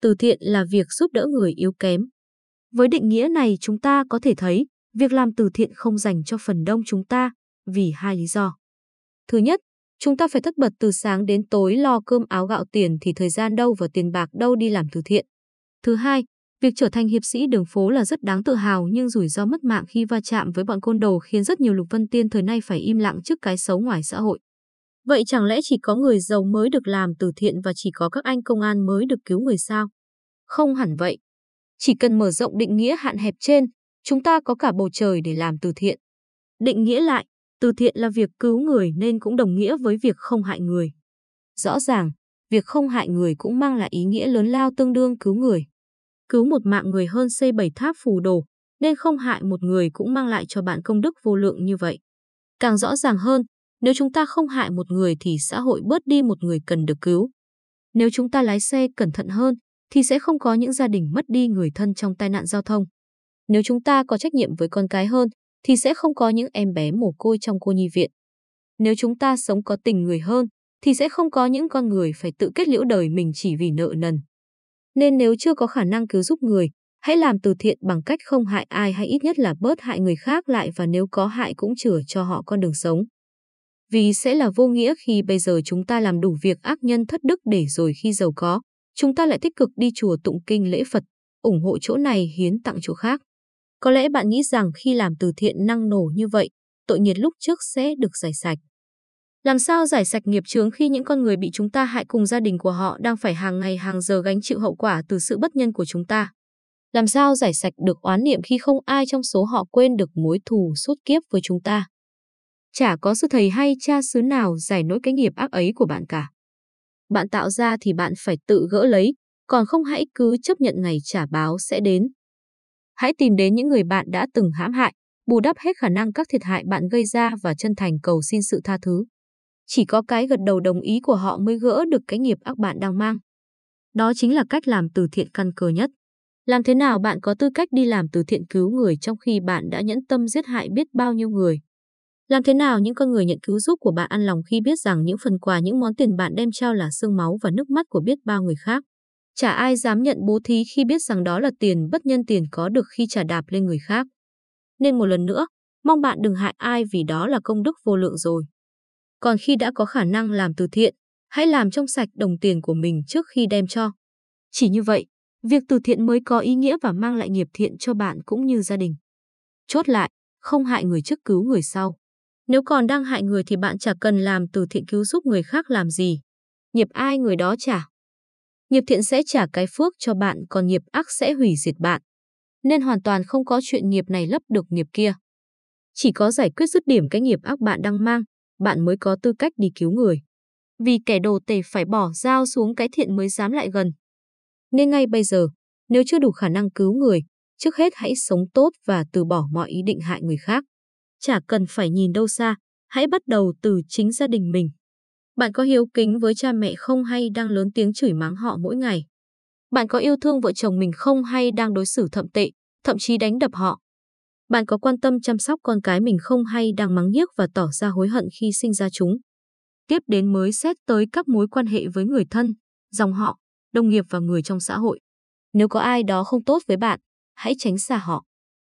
từ thiện là việc giúp đỡ người yếu kém. Với định nghĩa này chúng ta có thể thấy, việc làm từ thiện không dành cho phần đông chúng ta, vì hai lý do. Thứ nhất, chúng ta phải tất bật từ sáng đến tối lo cơm áo gạo tiền thì thời gian đâu và tiền bạc đâu đi làm từ thiện. Thứ hai, việc trở thành hiệp sĩ đường phố là rất đáng tự hào nhưng rủi ro mất mạng khi va chạm với bọn côn đồ khiến rất nhiều lục vân tiên thời nay phải im lặng trước cái xấu ngoài xã hội. Vậy chẳng lẽ chỉ có người giàu mới được làm từ thiện và chỉ có các anh công an mới được cứu người sao? Không hẳn vậy. Chỉ cần mở rộng định nghĩa hạn hẹp trên, chúng ta có cả bầu trời để làm từ thiện. Định nghĩa lại, từ thiện là việc cứu người nên cũng đồng nghĩa với việc không hại người. Rõ ràng, việc không hại người cũng mang lại ý nghĩa lớn lao tương đương cứu người. Cứu một mạng người hơn xây bảy tháp phù đồ, nên không hại một người cũng mang lại cho bạn công đức vô lượng như vậy. Càng rõ ràng hơn, nếu chúng ta không hại một người thì xã hội bớt đi một người cần được cứu. Nếu chúng ta lái xe cẩn thận hơn, thì sẽ không có những gia đình mất đi người thân trong tai nạn giao thông. Nếu chúng ta có trách nhiệm với con cái hơn, thì sẽ không có những em bé mồ côi trong cô nhi viện. Nếu chúng ta sống có tình người hơn, thì sẽ không có những con người phải tự kết liễu đời mình chỉ vì nợ nần. Nên nếu chưa có khả năng cứu giúp người, hãy làm từ thiện bằng cách không hại ai hay ít nhất là bớt hại người khác lại và nếu có hại cũng chừa cho họ con đường sống. Vì sẽ là vô nghĩa khi bây giờ chúng ta làm đủ việc ác nhân thất đức để rồi khi giàu có, chúng ta lại tích cực đi chùa tụng kinh lễ Phật, ủng hộ chỗ này hiến tặng chỗ khác. Có lẽ bạn nghĩ rằng khi làm từ thiện năng nổ như vậy, tội nghiệt lúc trước sẽ được giải sạch. Làm sao giải sạch nghiệp chướng khi những con người bị chúng ta hại cùng gia đình của họ đang phải hàng ngày hàng giờ gánh chịu hậu quả từ sự bất nhân của chúng ta? Làm sao giải sạch được oán niệm khi không ai trong số họ quên được mối thù suốt kiếp với chúng ta? Chả có sư thầy hay cha xứ nào giải nỗi cái nghiệp ác ấy của bạn cả. Bạn tạo ra thì bạn phải tự gỡ lấy, còn không hãy cứ chấp nhận ngày trả báo sẽ đến. Hãy tìm đến những người bạn đã từng hãm hại, bù đắp hết khả năng các thiệt hại bạn gây ra và chân thành cầu xin sự tha thứ. Chỉ có cái gật đầu đồng ý của họ mới gỡ được cái nghiệp ác bạn đang mang. Đó chính là cách làm từ thiện căn cơ nhất. Làm thế nào bạn có tư cách đi làm từ thiện cứu người trong khi bạn đã nhẫn tâm giết hại biết bao nhiêu người? Làm thế nào những con người nhận cứu giúp của bạn ăn lòng khi biết rằng những phần quà những món tiền bạn đem trao là xương máu và nước mắt của biết bao người khác? Chả ai dám nhận bố thí khi biết rằng đó là tiền bất nhân tiền có được khi trả đạp lên người khác. Nên một lần nữa, mong bạn đừng hại ai vì đó là công đức vô lượng rồi. Còn khi đã có khả năng làm từ thiện, hãy làm trong sạch đồng tiền của mình trước khi đem cho. Chỉ như vậy, việc từ thiện mới có ý nghĩa và mang lại nghiệp thiện cho bạn cũng như gia đình. Chốt lại, không hại người trước cứu người sau. Nếu còn đang hại người thì bạn chả cần làm từ thiện cứu giúp người khác làm gì. Nghiệp ai người đó trả. Nghiệp thiện sẽ trả cái phước cho bạn còn nghiệp ác sẽ hủy diệt bạn. Nên hoàn toàn không có chuyện nghiệp này lấp được nghiệp kia. Chỉ có giải quyết dứt điểm cái nghiệp ác bạn đang mang, bạn mới có tư cách đi cứu người. Vì kẻ đồ tể phải bỏ dao xuống cái thiện mới dám lại gần. Nên ngay bây giờ, nếu chưa đủ khả năng cứu người, trước hết hãy sống tốt và từ bỏ mọi ý định hại người khác. Chả cần phải nhìn đâu xa, hãy bắt đầu từ chính gia đình mình. Bạn có hiếu kính với cha mẹ không hay đang lớn tiếng chửi mắng họ mỗi ngày? Bạn có yêu thương vợ chồng mình không hay đang đối xử thậm tệ, thậm chí đánh đập họ? Bạn có quan tâm chăm sóc con cái mình không hay đang mắng nhiếc và tỏ ra hối hận khi sinh ra chúng? Tiếp đến mới xét tới các mối quan hệ với người thân, dòng họ, đồng nghiệp và người trong xã hội. Nếu có ai đó không tốt với bạn, hãy tránh xa họ.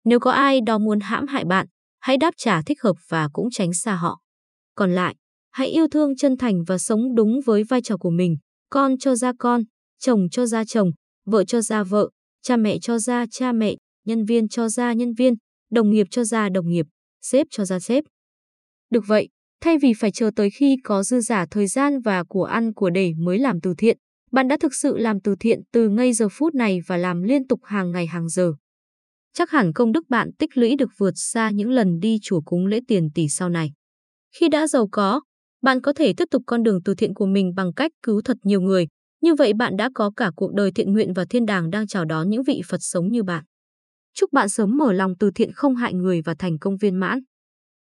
Nếu có ai đó muốn hãm hại bạn, hãy đáp trả thích hợp và cũng tránh xa họ. Còn lại, hãy yêu thương chân thành và sống đúng với vai trò của mình, con cho ra con, chồng cho ra chồng, vợ cho ra vợ, cha mẹ cho ra cha mẹ, nhân viên cho ra nhân viên, đồng nghiệp cho ra đồng nghiệp, sếp cho ra sếp. Được vậy, thay vì phải chờ tới khi có dư giả thời gian và của ăn của để mới làm từ thiện, bạn đã thực sự làm từ thiện từ ngay giờ phút này và làm liên tục hàng ngày hàng giờ. Chắc hẳn công đức bạn tích lũy được vượt xa những lần đi chùa cúng lễ tiền tỷ sau này. Khi đã giàu có, bạn có thể tiếp tục con đường từ thiện của mình bằng cách cứu thật nhiều người. Như vậy bạn đã có cả cuộc đời thiện nguyện và thiên đàng đang chào đón những vị Phật sống như bạn. Chúc bạn sớm mở lòng từ thiện không hại người và thành công viên mãn.